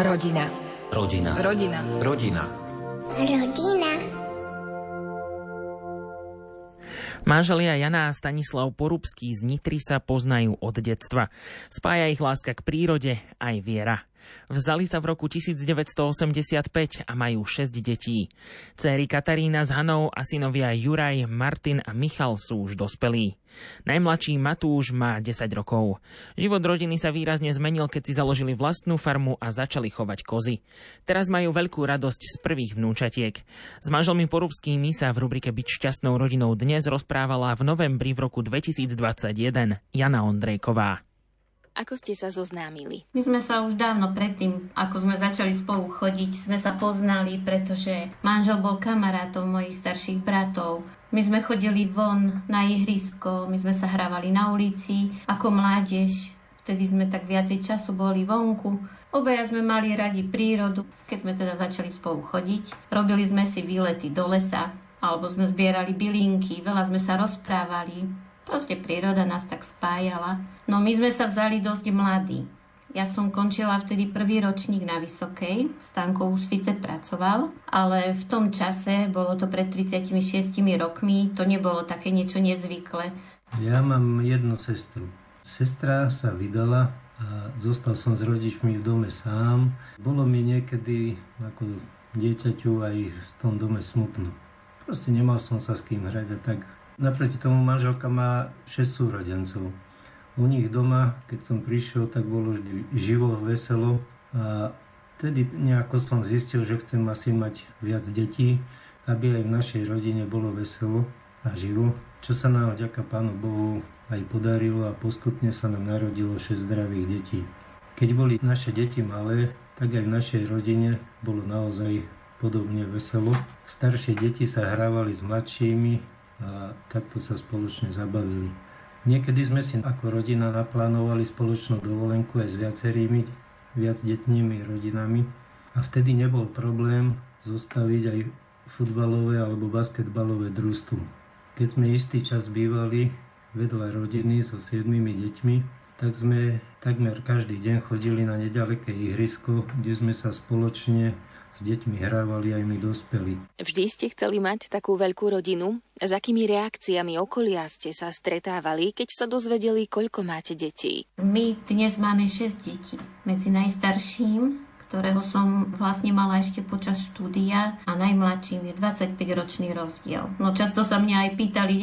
Rodina. Rodina. Rodina. Rodina. Rodina. Manželia Jana a Stanislav Porubský z Nitry sa poznajú od detstva. Spája ich láska k prírode aj viera. Vzali sa v roku 1985 a majú 6 detí. Céry Katarína s Hanou a synovia Juraj, Martin a Michal sú už dospelí. Najmladší Matúš má 10 rokov. Život rodiny sa výrazne zmenil, keď si založili vlastnú farmu a začali chovať kozy. Teraz majú veľkú radosť z prvých vnúčatiek. S manželmi Porubskými sa v rubrike Byť šťastnou rodinou dnes rozprávala v novembri v roku 2021 Jana Ondrejková. Ako ste sa zoznámili? My sme sa už dávno predtým, ako sme začali spolu chodiť, sme sa poznali, pretože manžel bol kamarátom mojich starších bratov. My sme chodili von na ihrisko, my sme sa hrávali na ulici ako mládež. Vtedy sme tak viacej času boli vonku. Obaja sme mali radi prírodu, keď sme teda začali spolu chodiť. Robili sme si výlety do lesa, alebo sme zbierali bylinky, veľa sme sa rozprávali. Proste príroda nás tak spájala. No my sme sa vzali dosť mladí. Ja som končila vtedy prvý ročník na Vysokej. Stanko už síce pracoval, ale v tom čase, bolo to pred 36 rokmi, to nebolo také niečo nezvyklé. Ja mám jednu sestru. Sestra sa vydala a zostal som s rodičmi v dome sám. Bolo mi niekedy ako dieťaťu aj v tom dome smutno. Proste nemal som sa s kým hrať a tak Naproti tomu manželka má 6 súrodencov. U nich doma, keď som prišiel, tak bolo vždy živo, veselo a vtedy nejako som zistil, že chcem asi mať viac detí, aby aj v našej rodine bolo veselo a živo, čo sa nám vďaka Pánu Bohu aj podarilo a postupne sa nám narodilo 6 zdravých detí. Keď boli naše deti malé, tak aj v našej rodine bolo naozaj podobne veselo. Staršie deti sa hrávali s mladšími, a takto sa spoločne zabavili. Niekedy sme si ako rodina naplánovali spoločnú dovolenku aj s viacerými viac detnými rodinami a vtedy nebol problém zostaviť aj futbalové alebo basketbalové družstvo. Keď sme istý čas bývali vedľa rodiny so siedmimi deťmi, tak sme takmer každý deň chodili na nedaleké ihrisko, kde sme sa spoločne s deťmi hrávali aj my dospelí. Vždy ste chceli mať takú veľkú rodinu? S akými reakciami okolia ste sa stretávali, keď sa dozvedeli, koľko máte detí? My dnes máme 6 detí. Medzi najstarším ktorého som vlastne mala ešte počas štúdia a najmladším je 25-ročný rozdiel. No často sa mňa aj pýtali,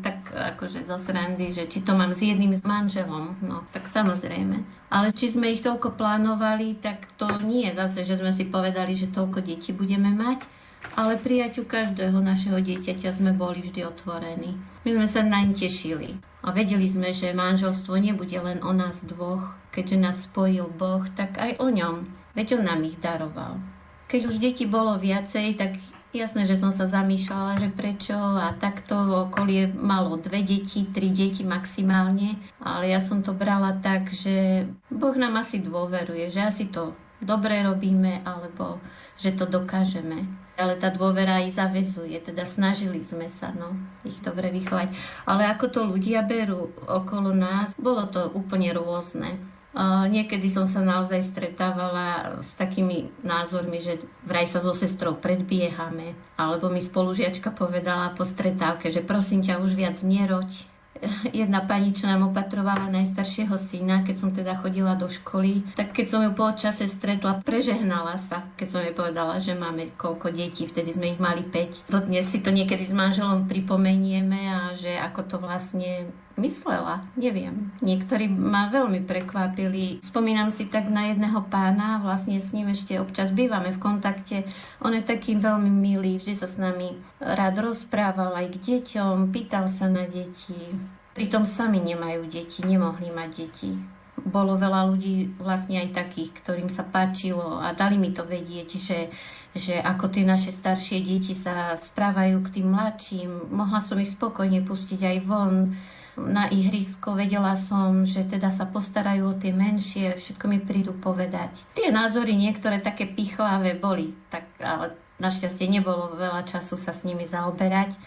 tak akože zo srandy, že či to mám s jedným s manželom. No tak samozrejme. Ale či sme ich toľko plánovali, tak to nie je zase, že sme si povedali, že toľko detí budeme mať. Ale prijaťu každého našeho dieťaťa sme boli vždy otvorení. My sme sa naň tešili. A vedeli sme, že manželstvo nebude len o nás dvoch. Keďže nás spojil Boh, tak aj o ňom. Veď on nám ich daroval. Keď už deti bolo viacej, tak Jasné, že som sa zamýšľala, že prečo a takto okolie malo dve deti, tri deti maximálne, ale ja som to brala tak, že Boh nám asi dôveruje, že asi to dobre robíme alebo že to dokážeme. Ale tá dôvera aj zavezuje, teda snažili sme sa no, ich dobre vychovať. Ale ako to ľudia berú okolo nás, bolo to úplne rôzne. Niekedy som sa naozaj stretávala s takými názormi, že vraj sa so sestrou predbiehame. Alebo mi spolužiačka povedala po stretávke, že prosím ťa už viac neroď, jedna pani, čo nám opatrovala najstaršieho syna, keď som teda chodila do školy, tak keď som ju po čase stretla, prežehnala sa, keď som jej povedala, že máme koľko detí, vtedy sme ich mali 5. Dnes si to niekedy s manželom pripomenieme a že ako to vlastne myslela, neviem. Niektorí ma veľmi prekvapili. Spomínam si tak na jedného pána, vlastne s ním ešte občas bývame v kontakte. On je taký veľmi milý, vždy sa s nami rád rozprával aj k deťom, pýtal sa na deti. Pritom sami nemajú deti, nemohli mať deti. Bolo veľa ľudí vlastne aj takých, ktorým sa páčilo a dali mi to vedieť, že, že ako tie naše staršie deti sa správajú k tým mladším. Mohla som ich spokojne pustiť aj von, na ihrisko, vedela som, že teda sa postarajú o tie menšie, všetko mi prídu povedať. Tie názory niektoré také pichlavé boli, tak, ale našťastie nebolo veľa času sa s nimi zaoberať,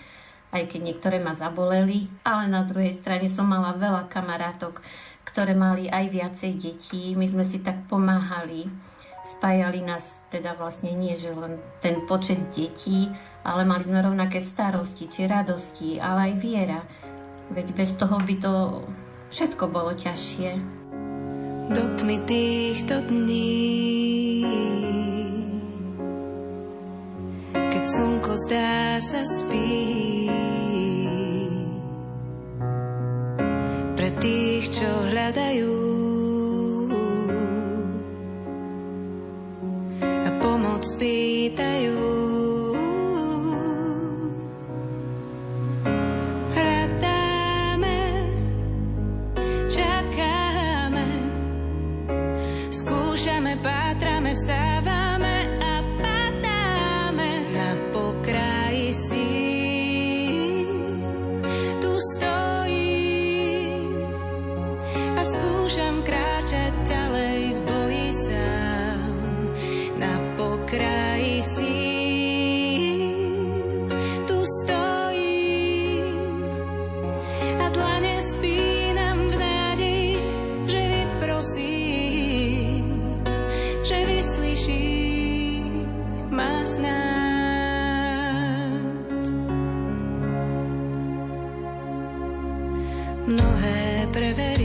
aj keď niektoré ma zaboleli, ale na druhej strane som mala veľa kamarátok, ktoré mali aj viacej detí, my sme si tak pomáhali Spájali nás teda vlastne nie, že len ten počet detí, ale mali sme rovnaké starosti, či radosti, ale aj viera. Veď bez toho by to všetko bolo ťažšie. Do tmy týchto dní. Keď slnko zdá sa spí. Pre tých, čo hľadajú. A pomoc pýtajú mnohé prvé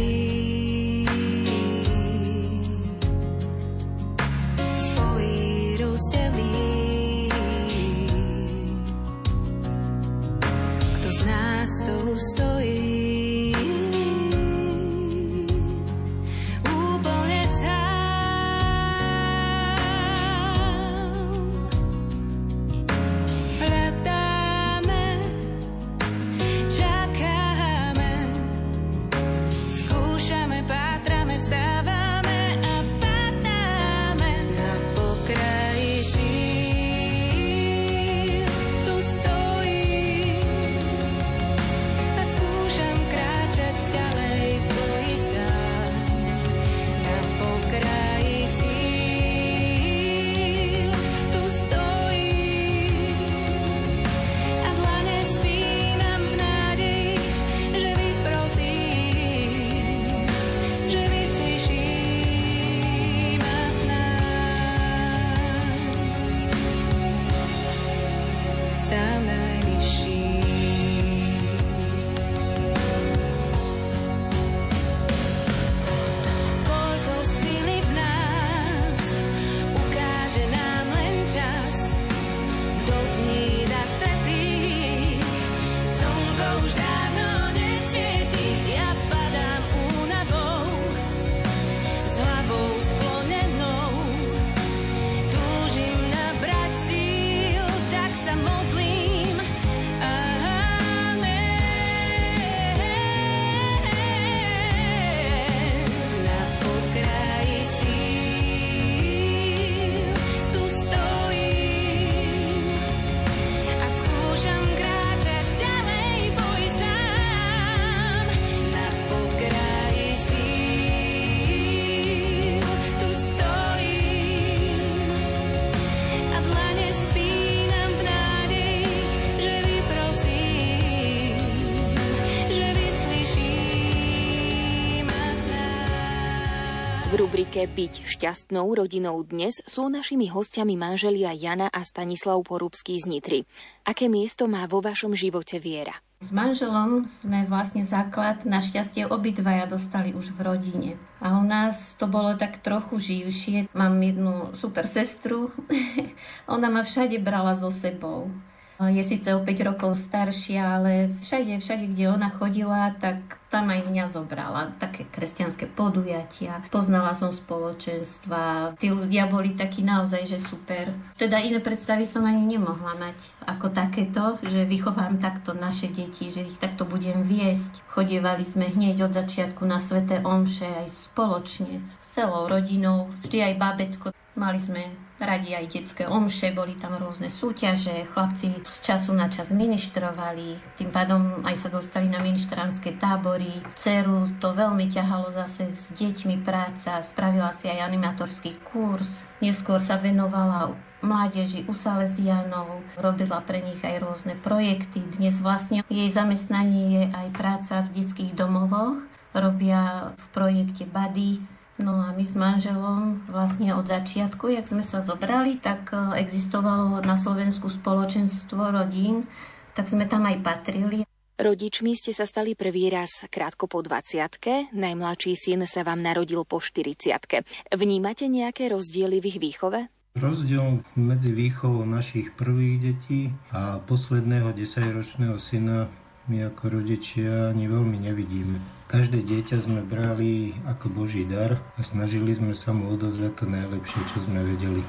rubrike Byť šťastnou rodinou dnes sú našimi hostiami manželia Jana a Stanislav Porúbský z Nitry. Aké miesto má vo vašom živote viera? S manželom sme vlastne základ, našťastie obidvaja dostali už v rodine. A u nás to bolo tak trochu živšie. Mám jednu super sestru, ona ma všade brala so sebou. Je síce o 5 rokov staršia, ale všade, všade, kde ona chodila, tak tam aj mňa zobrala. Také kresťanské podujatia. Poznala som spoločenstva. Tí ľudia boli takí naozaj, že super. Teda iné predstavy som ani nemohla mať ako takéto, že vychovám takto naše deti, že ich takto budem viesť. Chodievali sme hneď od začiatku na sveté omše aj spoločne s celou rodinou. Vždy aj babetko. Mali sme radi aj detské omše, boli tam rôzne súťaže, chlapci z času na čas ministrovali, tým pádom aj sa dostali na ministranské tábory. Ceru to veľmi ťahalo zase s deťmi práca, spravila si aj animatorský kurz, neskôr sa venovala mládeži u Salesianov, robila pre nich aj rôzne projekty. Dnes vlastne jej zamestnanie je aj práca v detských domovoch, robia v projekte Buddy, No a my s manželom vlastne od začiatku, jak sme sa zobrali, tak e, existovalo na Slovensku spoločenstvo rodín, tak sme tam aj patrili. Rodičmi ste sa stali prvý raz krátko po 20 najmladší syn sa vám narodil po 40 Vnímate nejaké rozdiely v ich výchove? Rozdiel medzi výchovou našich prvých detí a posledného 10-ročného syna my ako rodičia ani veľmi nevidíme. Každé dieťa sme brali ako Boží dar a snažili sme sa mu odovzdať to najlepšie, čo sme vedeli. E,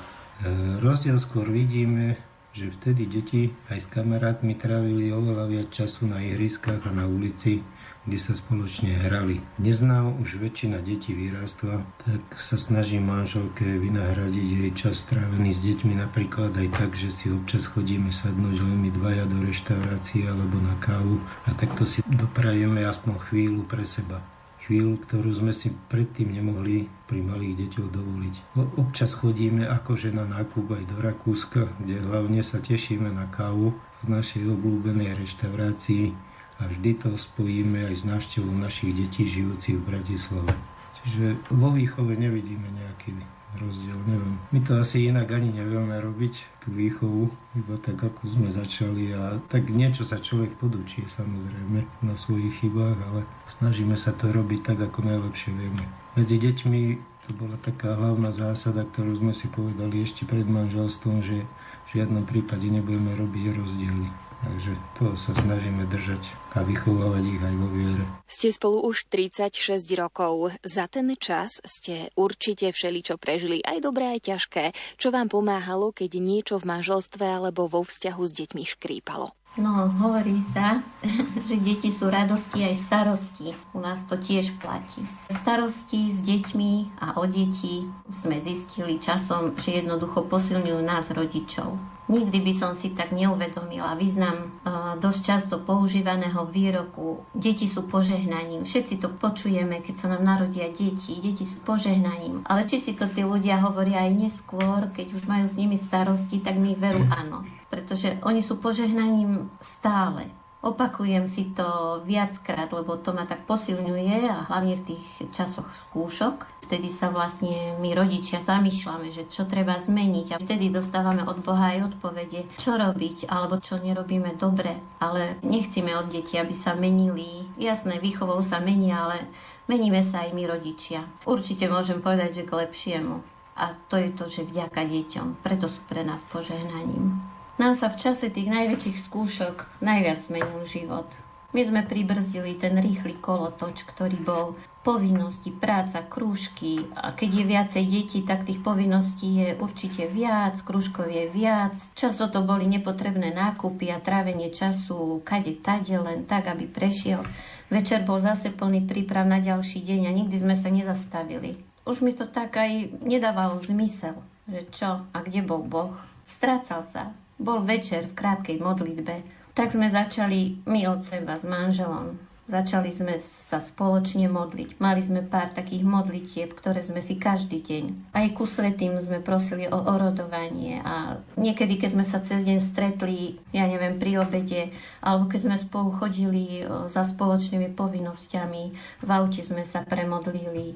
rozdiel skôr vidíme že vtedy deti aj s kamarátmi trávili oveľa viac času na ihriskách a na ulici, kde sa spoločne hrali. Dnes nám už väčšina detí vyrástla, tak sa snaží manželke vynahradiť jej čas strávený s deťmi napríklad aj tak, že si občas chodíme sadnúť len my dvaja do reštaurácie alebo na kávu a takto si doprajeme aspoň chvíľu pre seba chvíľu, ktorú sme si predtým nemohli pri malých deťoch dovoliť. Občas chodíme ako žena nákup aj do Rakúska, kde hlavne sa tešíme na kávu v našej obľúbenej reštaurácii a vždy to spojíme aj s návštevou našich detí žijúcich v Bratislave. Čiže vo výchove nevidíme nejaký rozdiel, neviem. My to asi inak ani nevieme robiť, tú výchovu, iba tak ako sme začali a tak niečo sa človek podučí samozrejme na svojich chybách, ale snažíme sa to robiť tak, ako najlepšie vieme. Medzi deťmi to bola taká hlavná zásada, ktorú sme si povedali ešte pred manželstvom, že v žiadnom prípade nebudeme robiť rozdiely. Takže to sa snažíme držať a vychovávať ich aj vo viere. Ste spolu už 36 rokov. Za ten čas ste určite všeličo prežili, aj dobré, aj ťažké. Čo vám pomáhalo, keď niečo v manželstve alebo vo vzťahu s deťmi škrípalo? No, hovorí sa, že deti sú radosti aj starosti. U nás to tiež platí. Starosti s deťmi a o deti sme zistili časom, že jednoducho posilňujú nás rodičov. Nikdy by som si tak neuvedomila význam uh, dosť často používaného výroku deti sú požehnaním. Všetci to počujeme, keď sa nám narodia deti. Deti sú požehnaním. Ale či si to tí ľudia hovoria aj neskôr, keď už majú s nimi starosti, tak mi veru áno pretože oni sú požehnaním stále. Opakujem si to viackrát, lebo to ma tak posilňuje a hlavne v tých časoch skúšok. Vtedy sa vlastne my rodičia zamýšľame, že čo treba zmeniť a vtedy dostávame od Boha aj odpovede, čo robiť alebo čo nerobíme dobre. Ale nechcíme od detí, aby sa menili. Jasné, výchovou sa menia, ale meníme sa aj my rodičia. Určite môžem povedať, že k lepšiemu. A to je to, že vďaka deťom. Preto sú pre nás požehnaním. Nám sa v čase tých najväčších skúšok najviac zmenil život. My sme pribrzdili ten rýchly kolotoč, ktorý bol povinnosti, práca, krúžky a keď je viacej detí, tak tých povinností je určite viac, krúžkov je viac. Často to boli nepotrebné nákupy a trávenie času kade tade len tak, aby prešiel. Večer bol zase plný príprav na ďalší deň a nikdy sme sa nezastavili. Už mi to tak aj nedávalo zmysel, že čo a kde bol Boh. Strácal sa, bol večer v krátkej modlitbe. Tak sme začali my od seba s manželom. Začali sme sa spoločne modliť. Mali sme pár takých modlitieb, ktoré sme si každý deň. Aj ku svetým sme prosili o orodovanie a niekedy, keď sme sa cez deň stretli, ja neviem, pri obede, alebo keď sme spolu chodili za spoločnými povinnosťami, v aute sme sa premodlili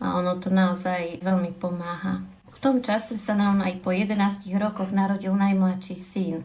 a ono to naozaj veľmi pomáha. Tom čase sa nám aj po 11 rokoch narodil najmladší syn.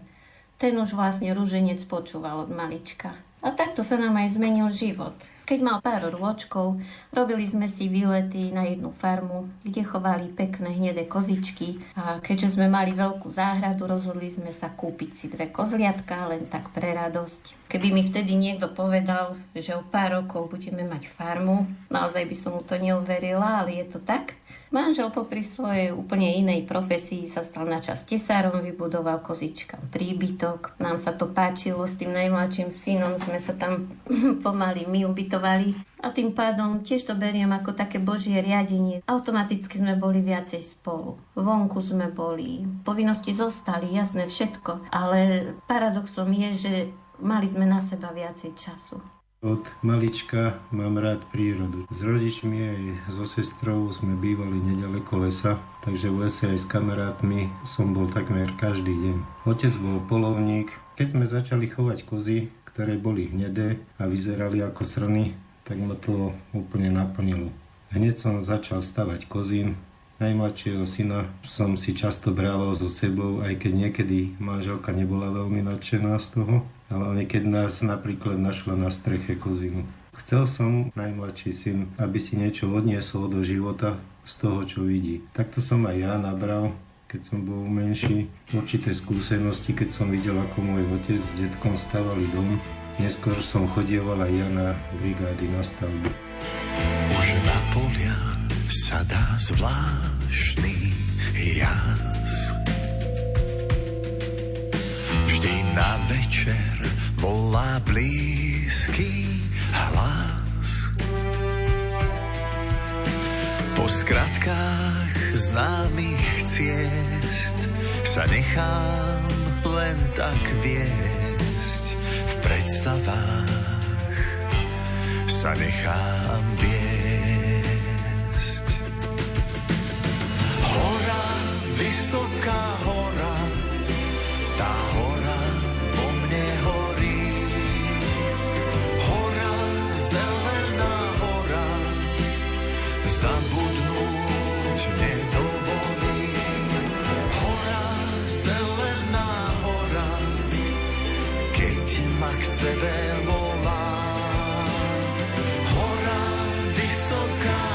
Ten už vlastne rúženec počúval od malička. A takto sa nám aj zmenil život. Keď mal pár rôčkov, robili sme si výlety na jednu farmu, kde chovali pekné hnedé kozičky a keďže sme mali veľkú záhradu, rozhodli sme sa kúpiť si dve kozliatka len tak pre radosť. Keby mi vtedy niekto povedal, že o pár rokov budeme mať farmu, naozaj by som mu to neuverila, ale je to tak. Manžel popri svojej úplne inej profesii sa stal na čas tesárom, vybudoval kozička príbytok. Nám sa to páčilo, s tým najmladším synom sme sa tam pomaly my ubytovali. A tým pádom tiež to beriem ako také božie riadenie. Automaticky sme boli viacej spolu. Vonku sme boli. Povinnosti zostali, jasné všetko. Ale paradoxom je, že mali sme na seba viacej času. Od malička mám rád prírodu. S rodičmi aj so sestrou sme bývali nedaleko lesa, takže v lese aj s kamarátmi som bol takmer každý deň. Otec bol polovník. Keď sme začali chovať kozy, ktoré boli hnedé a vyzerali ako srny, tak ma to úplne naplnilo. Hneď som začal stavať kozím. Najmladšieho syna som si často brával so sebou, aj keď niekedy manželka nebola veľmi nadšená z toho, ale niekedy nás napríklad našla na streche kozinu. Chcel som, najmladší syn, aby si niečo odniesol do života z toho, čo vidí. Takto som aj ja nabral keď som bol menší, určité skúsenosti, keď som videl, ako môj otec s detkom stavali dom. Neskôr som chodieval aj ja na brigády na stavbu. Už na polia sa dá zvláštny jas. Vždy na večer volá blízky hlas. Po skratkách známych ciest sa nechám len tak viesť v predstavách sa nechám viesť. Hora, vysoká hora, sebe volá. Hora, vysoká,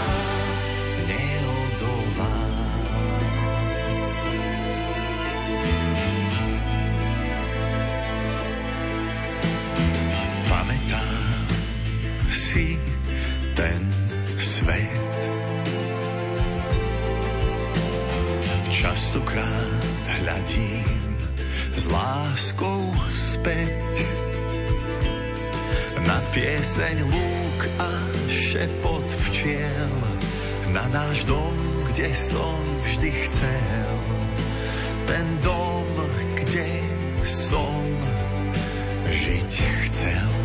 neodolá. Pamätám si ten svet. Častokrát hľadím s láskou späť na pieseň lúk a šepot včiel, na náš dom, kde som vždy chcel. Ten dom, kde som žiť chcel.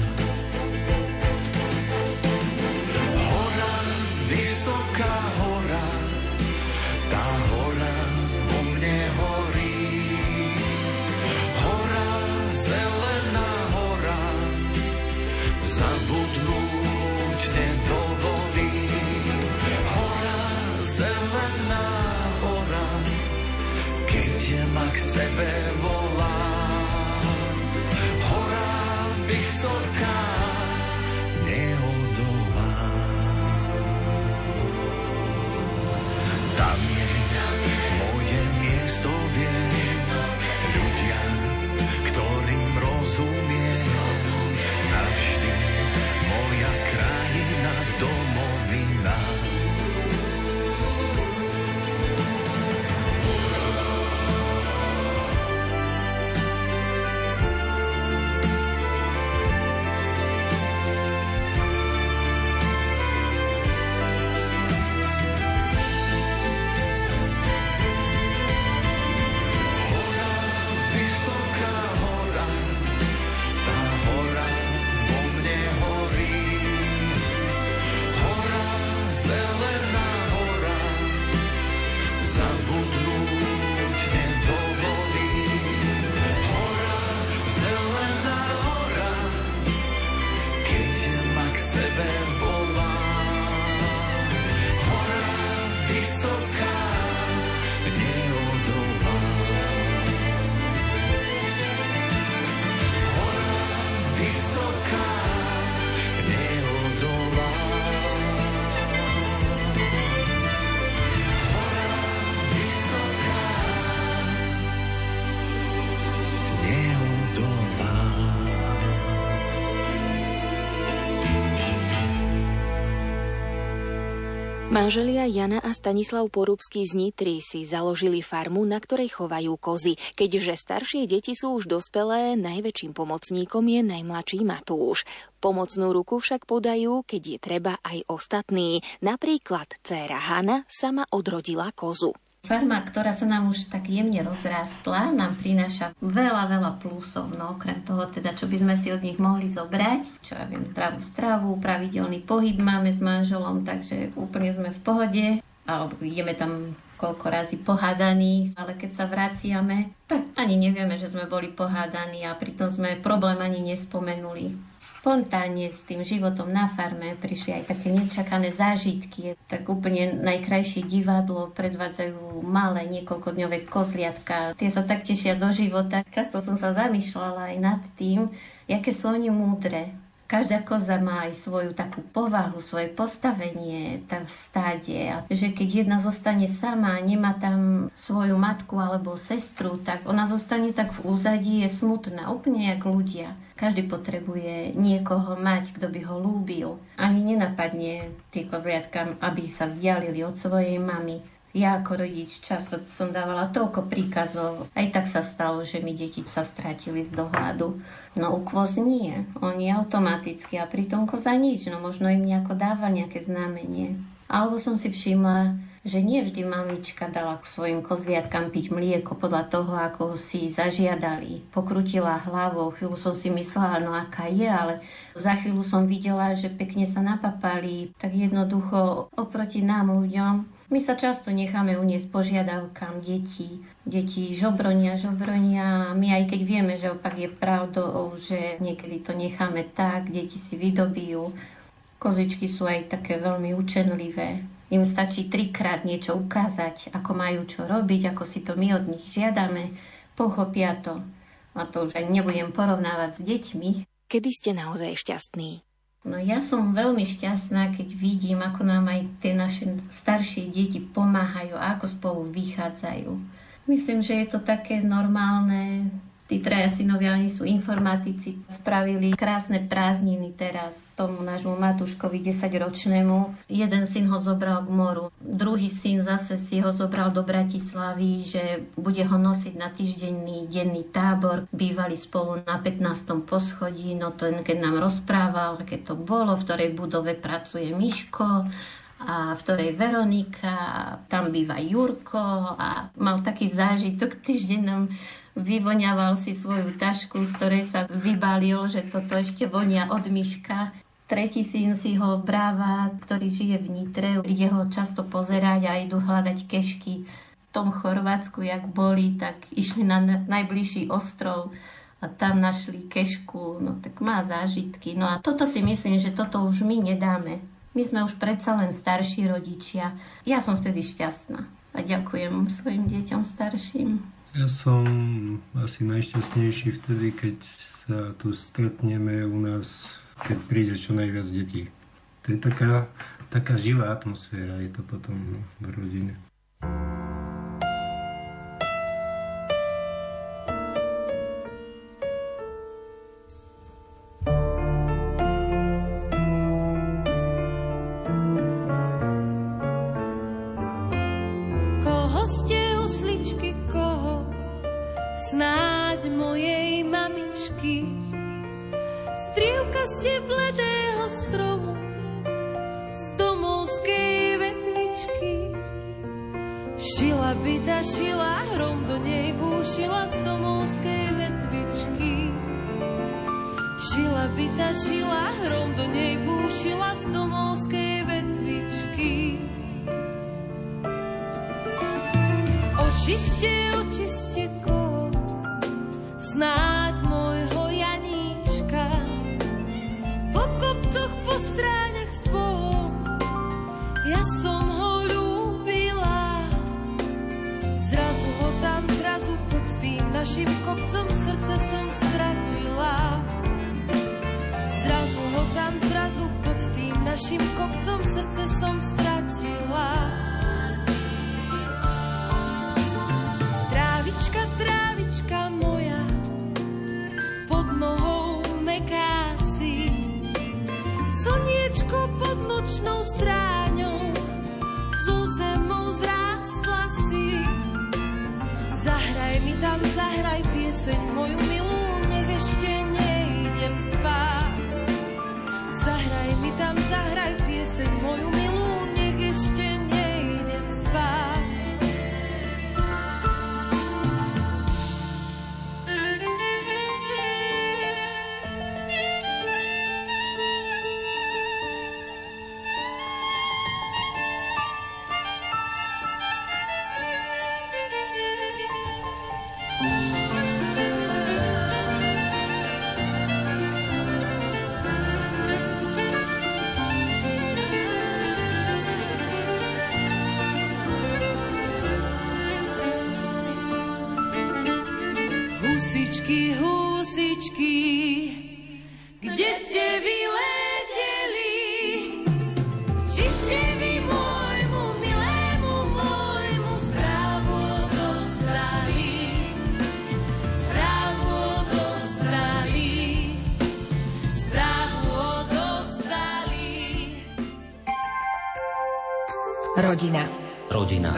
Manželia Jana a Stanislav Porubský z Nitry si založili farmu, na ktorej chovajú kozy. Keďže staršie deti sú už dospelé, najväčším pomocníkom je najmladší Matúš. Pomocnú ruku však podajú, keď je treba aj ostatní. Napríklad dcéra Hanna sama odrodila kozu. Farma, ktorá sa nám už tak jemne rozrástla, nám prináša veľa, veľa plusov. No okrem toho teda, čo by sme si od nich mohli zobrať, čo ja viem, zdravú stravu, pravidelný pohyb máme s manželom, takže úplne sme v pohode. alebo ideme tam koľko razy pohádaní, ale keď sa vraciame, tak ani nevieme, že sme boli pohádaní a pritom sme problém ani nespomenuli. Spontánne s tým životom na farme prišli aj také nečakané zážitky. Tak úplne najkrajšie divadlo predvádzajú malé niekoľkodňové kozliatka. Tie sa tak tešia zo života. Často som sa zamýšľala aj nad tým, aké sú oni múdre Každá koza má aj svoju takú povahu, svoje postavenie tam v stáde. A že keď jedna zostane sama, nemá tam svoju matku alebo sestru, tak ona zostane tak v úzadí, je smutná, úplne jak ľudia. Každý potrebuje niekoho mať, kto by ho lúbil. Ani nenapadne tie kozliatka, aby sa vzdialili od svojej mamy. Ja ako rodič často som dávala toľko príkazov. Aj tak sa stalo, že mi deti sa stratili z dohľadu. No u kvoz nie. Oni automaticky a pritom koza nič. No možno im nejako dáva nejaké znamenie. Alebo som si všimla, že nie vždy mamička dala k svojim kozliatkám piť mlieko podľa toho, ako si zažiadali. Pokrutila hlavou, chvíľu som si myslela, no aká je, ale za chvíľu som videla, že pekne sa napapali. Tak jednoducho oproti nám ľuďom my sa často necháme uniesť požiadavkám detí. Deti žobronia, žobronia. My aj keď vieme, že opak je pravdou, že niekedy to necháme tak, deti si vydobijú. Kozičky sú aj také veľmi učenlivé. Im stačí trikrát niečo ukázať, ako majú čo robiť, ako si to my od nich žiadame. Pochopia to. A to už aj nebudem porovnávať s deťmi. Kedy ste naozaj šťastní? No ja som veľmi šťastná, keď vidím, ako nám aj tie naše staršie deti pomáhajú a ako spolu vychádzajú. Myslím, že je to také normálne, Tí traja synovia, oni sú informatici, spravili krásne prázdniny teraz tomu nášmu Matúškovi 10-ročnému. Jeden syn ho zobral k moru, druhý syn zase si ho zobral do Bratislavy, že bude ho nosiť na týždenný denný tábor. Bývali spolu na 15. poschodí, no ten keď nám rozprával, aké to bolo, v ktorej budove pracuje Miško, a v ktorej Veronika, tam býva Jurko a mal taký zážitok, týždeň nám vyvoňaval si svoju tašku, z ktorej sa vybalil, že toto ešte vonia od myška. Tretí syn si ho bráva, ktorý žije v Nitre, ide ho často pozerať a idú hľadať kešky. V tom Chorvátsku, jak boli, tak išli na najbližší ostrov a tam našli kešku, no tak má zážitky. No a toto si myslím, že toto už my nedáme. My sme už predsa len starší rodičia. Ja som vtedy šťastná a ďakujem svojim deťom starším. Ja som asi najšťastnejší vtedy, keď sa tu stretneme u nás, keď príde čo najviac detí. To je taká, taká živá atmosféra, je to potom v rodine. Orbita šila, hrom do nej búšila z domovskej vetvičky. Šila byta šila, hrom do nej búšila z domovskej vetvičky. Očiste, očiste koho, snáď tým našim kopcom srdce som stratila. Zrazu ho tam, zrazu pod tým našim kopcom srdce som stratila. nosiť moju mieru.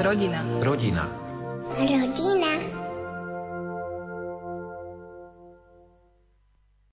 Rodina. Rodina.